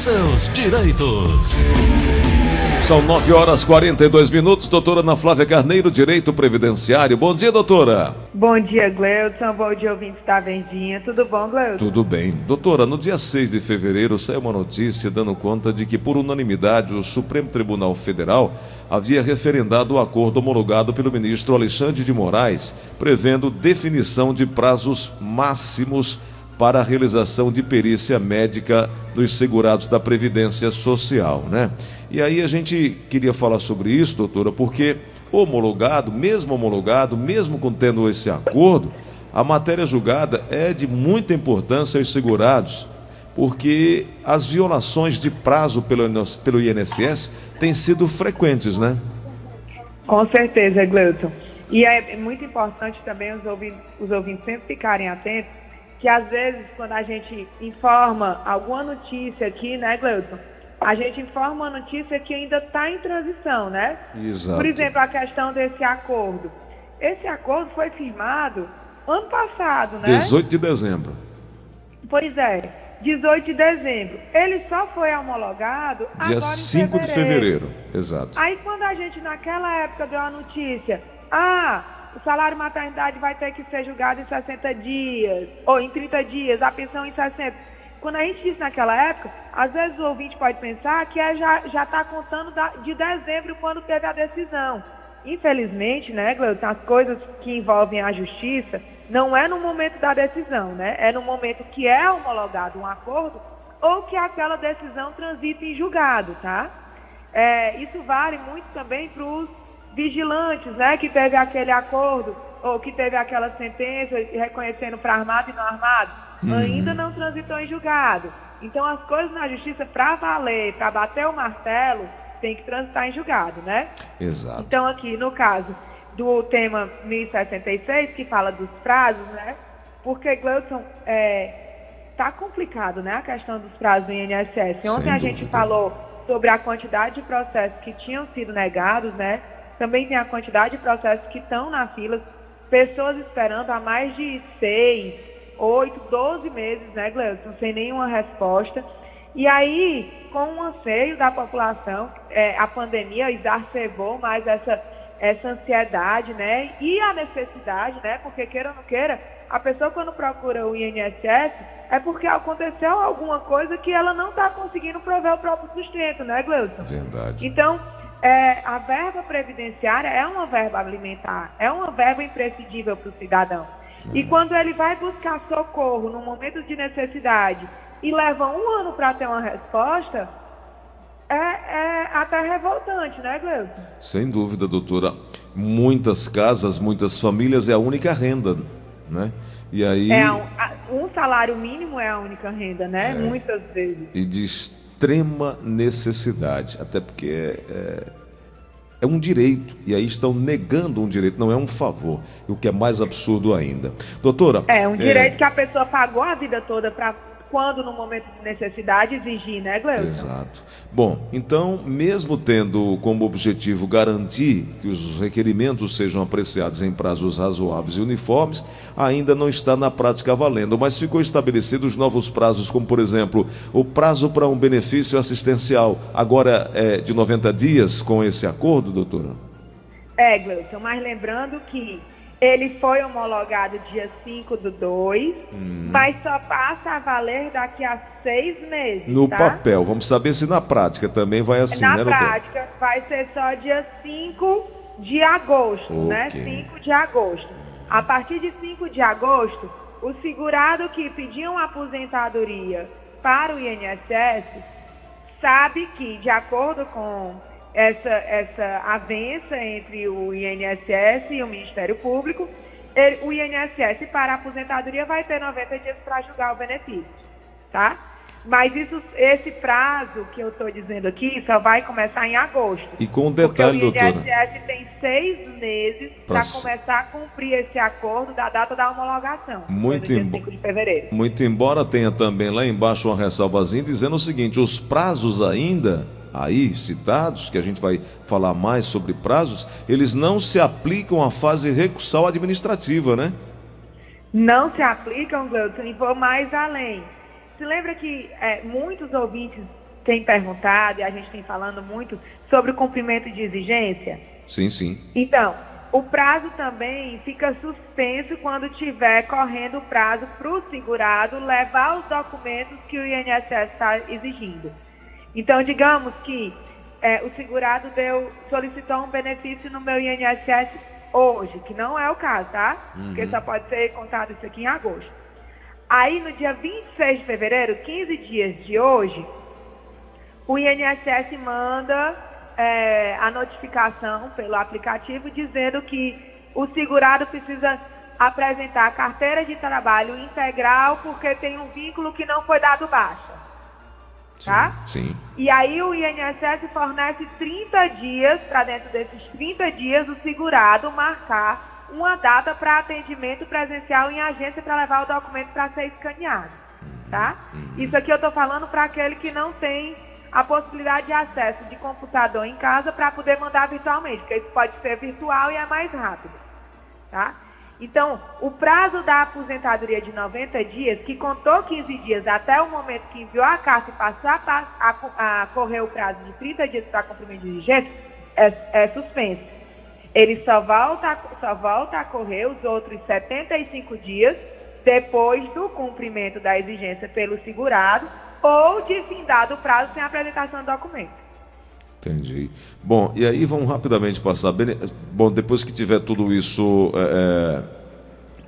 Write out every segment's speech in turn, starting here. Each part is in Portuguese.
seus direitos. São 9 horas 42 minutos. Doutora Ana Flávia Carneiro, Direito Previdenciário. Bom dia, doutora. Bom dia, Gleudson. Bom dia, ouvinte da Verdinha. Tudo bom, Gleudson? Tudo bem. Doutora, no dia 6 de fevereiro saiu uma notícia dando conta de que, por unanimidade, o Supremo Tribunal Federal havia referendado o acordo homologado pelo ministro Alexandre de Moraes, prevendo definição de prazos máximos para a realização de perícia médica dos segurados da Previdência Social, né? E aí a gente queria falar sobre isso, doutora, porque homologado, mesmo homologado, mesmo contendo esse acordo, a matéria julgada é de muita importância aos segurados, porque as violações de prazo pelo, pelo INSS têm sido frequentes, né? Com certeza, Gleuton. E é muito importante também os ouvintes, os ouvintes sempre ficarem atentos que às vezes quando a gente informa alguma notícia aqui, né, Gleuton? A gente informa uma notícia que ainda está em transição, né? Exato. Por exemplo, a questão desse acordo. Esse acordo foi firmado ano passado, né? 18 de dezembro. Pois é, 18 de dezembro. Ele só foi homologado Dia agora 5 em de fevereiro. Exato. Aí quando a gente naquela época deu a notícia, ah, o salário maternidade vai ter que ser julgado em 60 dias, ou em 30 dias, a pensão em 60. Quando a gente disse naquela época, às vezes o ouvinte pode pensar que é, já está contando da, de dezembro, quando teve a decisão. Infelizmente, né, Gleuton, as coisas que envolvem a justiça não é no momento da decisão, né? É no momento que é homologado um acordo ou que aquela decisão transita em julgado, tá? É, isso vale muito também para os vigilantes, né, que teve aquele acordo ou que teve aquela sentença reconhecendo para armado e não armado, uhum. ainda não transitou em julgado. Então as coisas na justiça para valer, para bater o martelo, tem que transitar em julgado, né? Exato. Então aqui no caso do tema 1066 que fala dos prazos, né? Porque Gleudson é tá complicado, né, a questão dos prazos do INSS. Ontem Sem a gente falou sobre a quantidade de processos que tinham sido negados, né? Também tem a quantidade de processos que estão na fila, pessoas esperando há mais de seis, oito, doze meses, né, Gleison, sem nenhuma resposta. E aí, com o anseio da população, é, a pandemia exacerbou mais essa, essa ansiedade, né? E a necessidade, né? Porque queira ou não queira, a pessoa quando procura o INSS é porque aconteceu alguma coisa que ela não está conseguindo prover o próprio sustento, né, Gleuton? Verdade. Então, é, a verba previdenciária é uma verba alimentar, é uma verba imprescindível para o cidadão. E quando ele vai buscar socorro no momento de necessidade e leva um ano para ter uma resposta, é, é, até revoltante, né, Gleuson? Sem dúvida, doutora. Muitas casas, muitas famílias é a única renda, né? E aí... É um, um salário mínimo é a única renda, né? É. Muitas vezes. E de extrema necessidade, até porque é, é um direito, e aí estão negando um direito, não é um favor, o que é mais absurdo ainda. Doutora. É um direito é... que a pessoa pagou a vida toda para quando no momento de necessidade exigir, né, Gleuton? Exato. Bom, então, mesmo tendo como objetivo garantir que os requerimentos sejam apreciados em prazos razoáveis e uniformes, ainda não está na prática valendo, mas ficou estabelecidos novos prazos, como por exemplo, o prazo para um benefício assistencial agora é de 90 dias com esse acordo, doutora? É, Gleuton, mas lembrando que ele foi homologado dia 5 do 2, hum. mas só passa a valer daqui a seis meses. No tá? papel, vamos saber se na prática também vai assim, na né, Na prática, vai ser só dia 5 de agosto, né? okay. né? 5 de agosto. A partir de 5 de agosto, o segurado que pediu uma aposentadoria para o INSS sabe que, de acordo com essa, essa avença entre o INSS e o Ministério Público. Ele, o INSS, para a aposentadoria, vai ter 90 dias para julgar o benefício, tá? Mas isso, esse prazo que eu estou dizendo aqui só vai começar em agosto. E com um detalhe, doutora. O INSS tem seis meses para começar a cumprir esse acordo da data da homologação. Muito, em... de fevereiro. Muito embora tenha também lá embaixo uma ressalvazinha dizendo o seguinte: os prazos ainda aí citados, que a gente vai falar mais sobre prazos, eles não se aplicam à fase recursal administrativa, né? Não se aplicam, Gleuton, e vou mais além. Se lembra que é, muitos ouvintes tem perguntado e a gente tem falando muito sobre o cumprimento de exigência. Sim, sim. Então, o prazo também fica suspenso quando tiver correndo o prazo para o segurado levar os documentos que o INSS está exigindo. Então, digamos que é, o segurado deu, solicitou um benefício no meu INSS hoje, que não é o caso, tá? Uhum. Porque só pode ser contado isso aqui em agosto. Aí, no dia 26 de fevereiro, 15 dias de hoje, o INSS manda é, a notificação pelo aplicativo dizendo que o segurado precisa apresentar a carteira de trabalho integral porque tem um vínculo que não foi dado baixa. Tá? Sim, sim. E aí o INSS fornece 30 dias, para dentro desses 30 dias, o segurado marcar uma data para atendimento presencial em agência para levar o documento para ser escaneado. Tá? Uhum. Isso aqui eu estou falando para aquele que não tem a possibilidade de acesso de computador em casa para poder mandar virtualmente, porque isso pode ser virtual e é mais rápido. Tá? Então, o prazo da aposentadoria de 90 dias, que contou 15 dias até o momento que enviou a carta e passou a, a, a correr o prazo de 30 dias para cumprimento de diligência, é, é suspenso. Ele só volta, só volta a correr os outros 75 dias depois do cumprimento da exigência pelo segurado ou de findado o prazo sem apresentação do documento. Entendi. Bom, e aí vamos rapidamente passar. Bom, depois que tiver tudo isso é,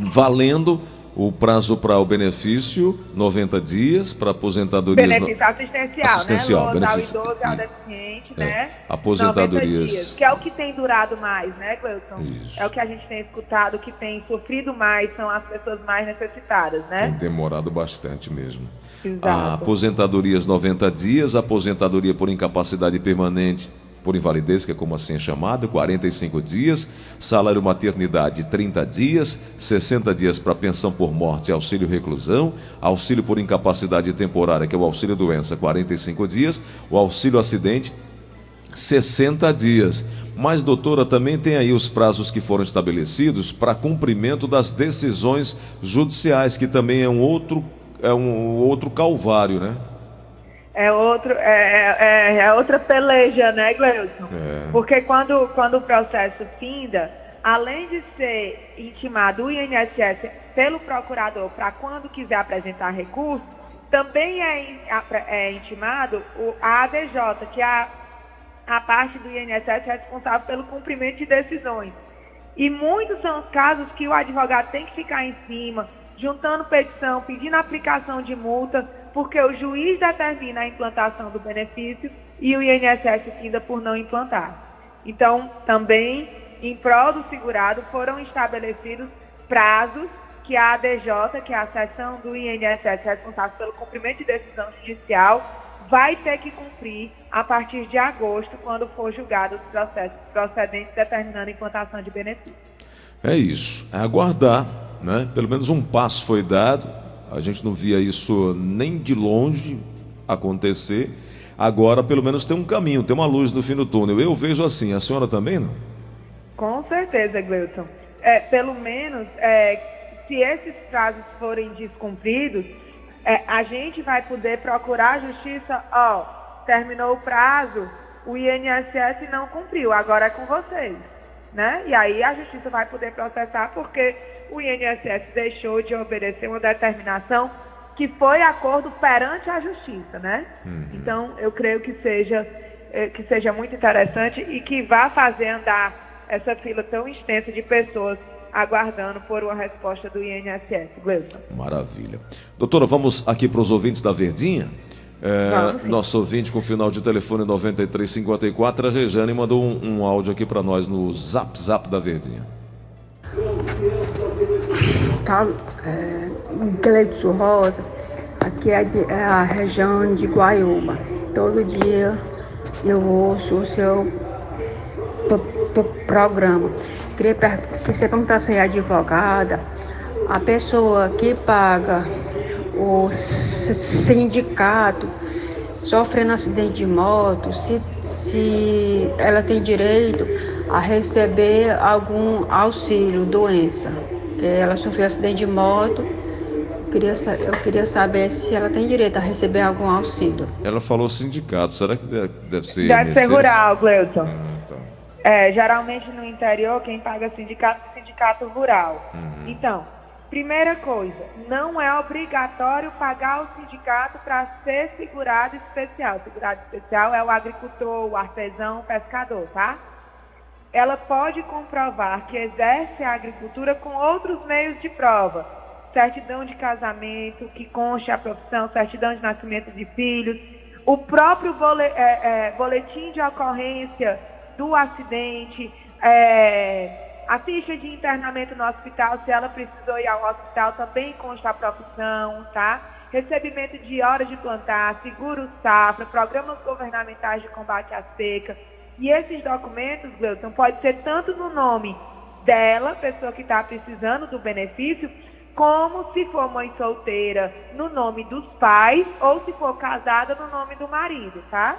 é valendo, o prazo para o benefício, 90 dias, para aposentadoria. Benefício assistencial, assistencial né? benefício, ao idoso, ao deficiente, é. né? Aposentadorias. Dias, que é o que tem durado mais, né, Cleuton? Isso. É o que a gente tem escutado, o que tem sofrido mais são as pessoas mais necessitadas, né? Tem demorado bastante mesmo. Exato. A aposentadorias 90 dias, aposentadoria por incapacidade permanente por invalidez, que é como assim é chamado, 45 dias, salário maternidade 30 dias, 60 dias para pensão por morte auxílio reclusão, auxílio por incapacidade temporária, que é o auxílio doença, 45 dias, o auxílio acidente 60 dias. Mas, doutora, também tem aí os prazos que foram estabelecidos para cumprimento das decisões judiciais, que também é um outro, é um outro calvário, né? É, outro, é, é, é, outra peleja, né, Gleuton? É. Porque quando, quando o processo finda, além de ser intimado o INSS pelo procurador para quando quiser apresentar recurso, também é, é intimado o, a ADJ, que é a, a parte do INSS responsável pelo cumprimento de decisões. E muitos são os casos que o advogado tem que ficar em cima, juntando petição, pedindo aplicação de multa, porque o juiz determina a implantação do benefício e o INSS finda por não implantar. Então, também, em prol do segurado, foram estabelecidos prazos que a ADJ, que é a seção do INSS responsável pelo cumprimento de decisão judicial, vai ter que cumprir a partir de agosto, quando for julgado os processos procedentes determinando a implantação de benefício. É isso, é aguardar, né? Pelo menos um passo foi dado, a gente não via isso nem de longe acontecer. Agora, pelo menos, tem um caminho, tem uma luz no fim do túnel. Eu vejo assim. A senhora também, não? Com certeza, Gleuton. É, pelo menos, é, se esses prazos forem descumpridos, é, a gente vai poder procurar a justiça. Ó, terminou o prazo, o INSS não cumpriu, agora é com vocês. Né? E aí a justiça vai poder processar porque o INSS deixou de obedecer uma determinação que foi acordo perante a justiça, né? Uhum. Então, eu creio que seja, eh, que seja muito interessante e que vá fazer andar essa fila tão extensa de pessoas aguardando por uma resposta do INSS. Gleison. Maravilha. Doutora, vamos aqui para os ouvintes da Verdinha. É, nosso ouvinte com final de telefone 9354, a Rejane mandou um, um áudio aqui para nós no Zap Zap da Verdinha tá? É, Gleidson Rosa, aqui é, de, é, a região de Guaiúba. Todo dia eu ouço o seu programa. Queria que você perguntasse aí, advogada, a pessoa que paga o sindicato sofrendo acidente de moto, se, se ela tem direito a receber algum auxílio, doença ela sofreu acidente de moto, eu queria saber se ela tem direito a receber algum auxílio. Ela falou sindicato, será que deve, ser Deve ser rural, Gleuton. Ah, tá. É, geralmente no interior, quem paga sindicato é sindicato rural. Uhum. Então, primeira coisa, não é obrigatório pagar o sindicato para ser segurado especial. Segurado especial é o agricultor, o artesão, o pescador, tá? Ela pode comprovar que exerce a agricultura com outros meios de prova. Certidão de casamento, que conste a profissão, certidão de nascimento de filhos, o próprio é, é, boletim de ocorrência do acidente, é, a ficha de internamento no hospital, se ela precisou ir ao hospital, também consta a profissão, tá? Recebimento de horas de plantar, seguro safra, programas governamentais de combate à seca. E esses documentos, Gleuton, pode ser tanto no nome dela, pessoa que está precisando do benefício, como se for mãe solteira, no nome dos pais, ou se for casada, no nome do marido, tá?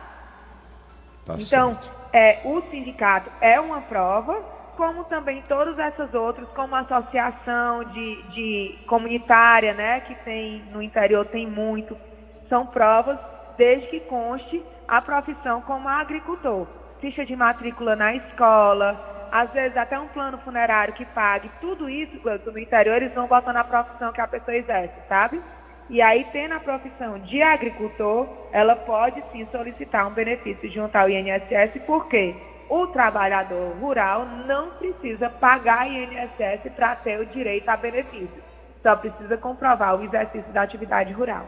Tá Então, certo. é, o sindicato é uma prova, como também todas essas outras, como a associação de, de comunitária, né, que tem no interior tem muito, são provas desde que conste a profissão como agricultor. Ficha de matrícula na escola, às vezes até um plano funerário que pague, tudo isso, Gleuton, no interior, eles vão botando a profissão que a pessoa exerce, sabe? E aí, tendo a profissão de agricultor, ela pode sim solicitar um benefício junto ao INSS, porque o trabalhador rural não precisa pagar INSS para ter o direito a benefício. Só precisa comprovar o exercício da atividade rural.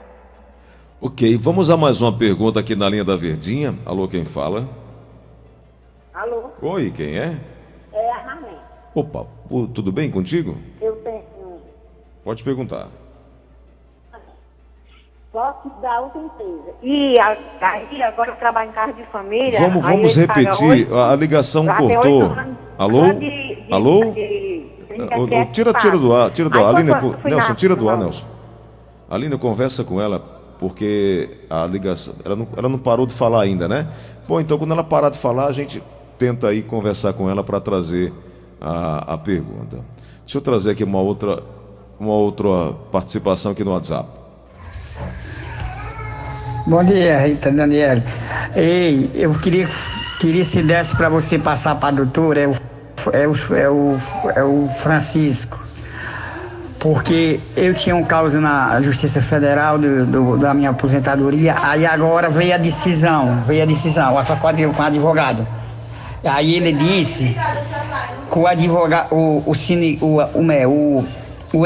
Ok, vamos a mais uma pergunta aqui na linha da Verdinha. Alô, quem fala? Alô, Oi, quem é? é a Marlene. Opa, tudo bem contigo? Eu tenho. Pode perguntar. Posso dar outra empresa. E aí agora eu trabalho em casa de família. Vamos, vamos repetir. A ligação lá cortou. Alô? de- Alô? de- de- tira, tira do ar, tira do ar. Aline, Nelson, tira do ar. Nelson. Aline, conversa com ela, porque a ligação. Ela não, ela não parou de falar ainda, né? Bom, então quando ela parar de falar, a gente tenta aí conversar com ela para trazer a, a pergunta. Deixa eu trazer aqui uma outra, uma outra participação aqui no WhatsApp. Bom dia, Rita Daniela. Ei, eu queria, queria se desse para você passar para a doutora, é o, é, o, é, o, é o Francisco. Porque eu tinha um caso na Justiça Federal do, do- da minha aposentadoria, aí agora veio a decisão, veio a decisão, só com o advogado. Aí ele disse que o advogado, o, o, cine, o, é, o, o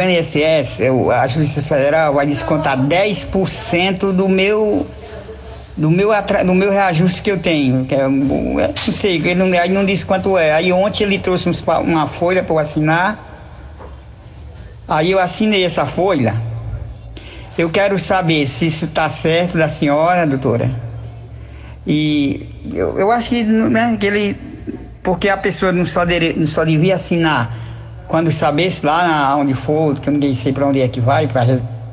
o- a Justiça Federal, vai descontar 10% do meu do meu, atra- do meu reajuste que eu tenho. Que é, é, não sei, ele não, aí não disse quanto é. Aí ontem ele trouxe uns uma folha para eu assinar. Aí eu assinei essa folha. Eu quero saber se isso está certo da senhora, doutora. E eu, eu acho que, né, que ele. Porque a pessoa não só, dere- não só devia assinar quando sabesse lá na, onde for, que eu ninguém sei para onde é que vai,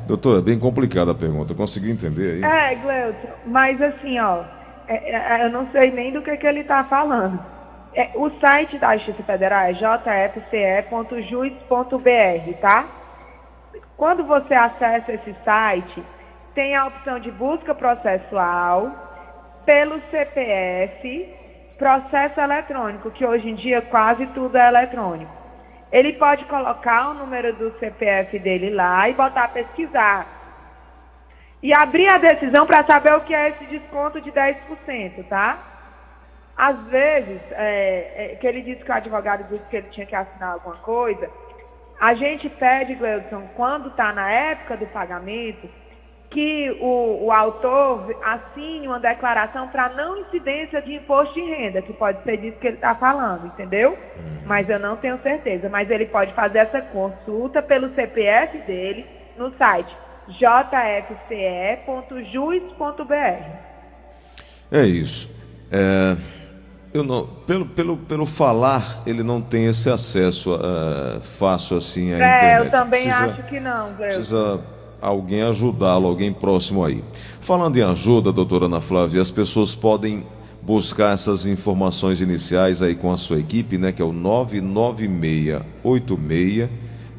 Doutor, é bem complicada a pergunta. Conseguiu entender aí? É, Gleuton, mas assim, ó, é, é, eu não sei nem do que, que ele está falando. É, o site da Justiça Federal é jfce.jus.br, tá? Quando você acessa esse site, tem a opção de busca processual pelo CPF, processo eletrônico, que hoje em dia quase tudo é eletrônico. Ele pode colocar o número do CPF dele lá e botar pesquisar e abrir a decisão para saber o que é esse desconto de 10%, tá? Às vezes, é, é, que ele disse que o advogado disse que ele tinha que assinar alguma coisa, a gente pede, Gleudson, quando está na época do pagamento, que o, o autor assine uma declaração para não incidência de imposto de renda, que pode ser disso que ele está falando, entendeu? Mas eu não tenho certeza. Mas ele pode fazer essa consulta pelo CPF dele no site jfce.jus.br. É isso. É, eu não, pelo, pelo, pelo falar, ele não tem esse acesso ah, fácil assim à É, internet. eu também Precisa- acho que não, Gleudson. Precisa alguém ajudá-lo, alguém próximo aí. Falando em ajuda, doutora Ana Flávia, as pessoas podem buscar essas informações iniciais aí com a sua equipe, né? Que é o 99686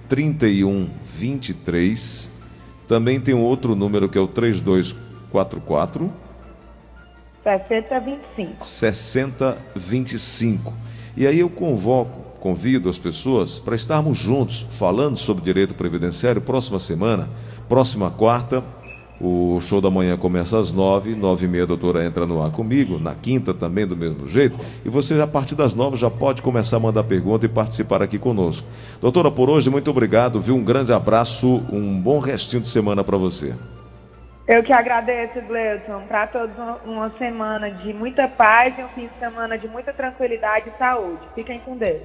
3123 Também tem um outro número que é o 3244 6025. 6025. E aí eu convoco, convido as pessoas para estarmos juntos falando sobre direito previdenciário próxima semana, próxima quarta. O show da manhã começa às nove, nove e meia a doutora entra no ar comigo, na quinta também do mesmo jeito. E você, a partir das nove, já pode começar a mandar pergunta e participar aqui conosco. Doutora, por hoje, muito obrigado, viu? Um grande abraço, um bom restinho de semana para você. Eu que agradeço, Gleison. Para todos, uma semana de muita paz e um fim de semana de muita tranquilidade e saúde. Fiquem com Deus.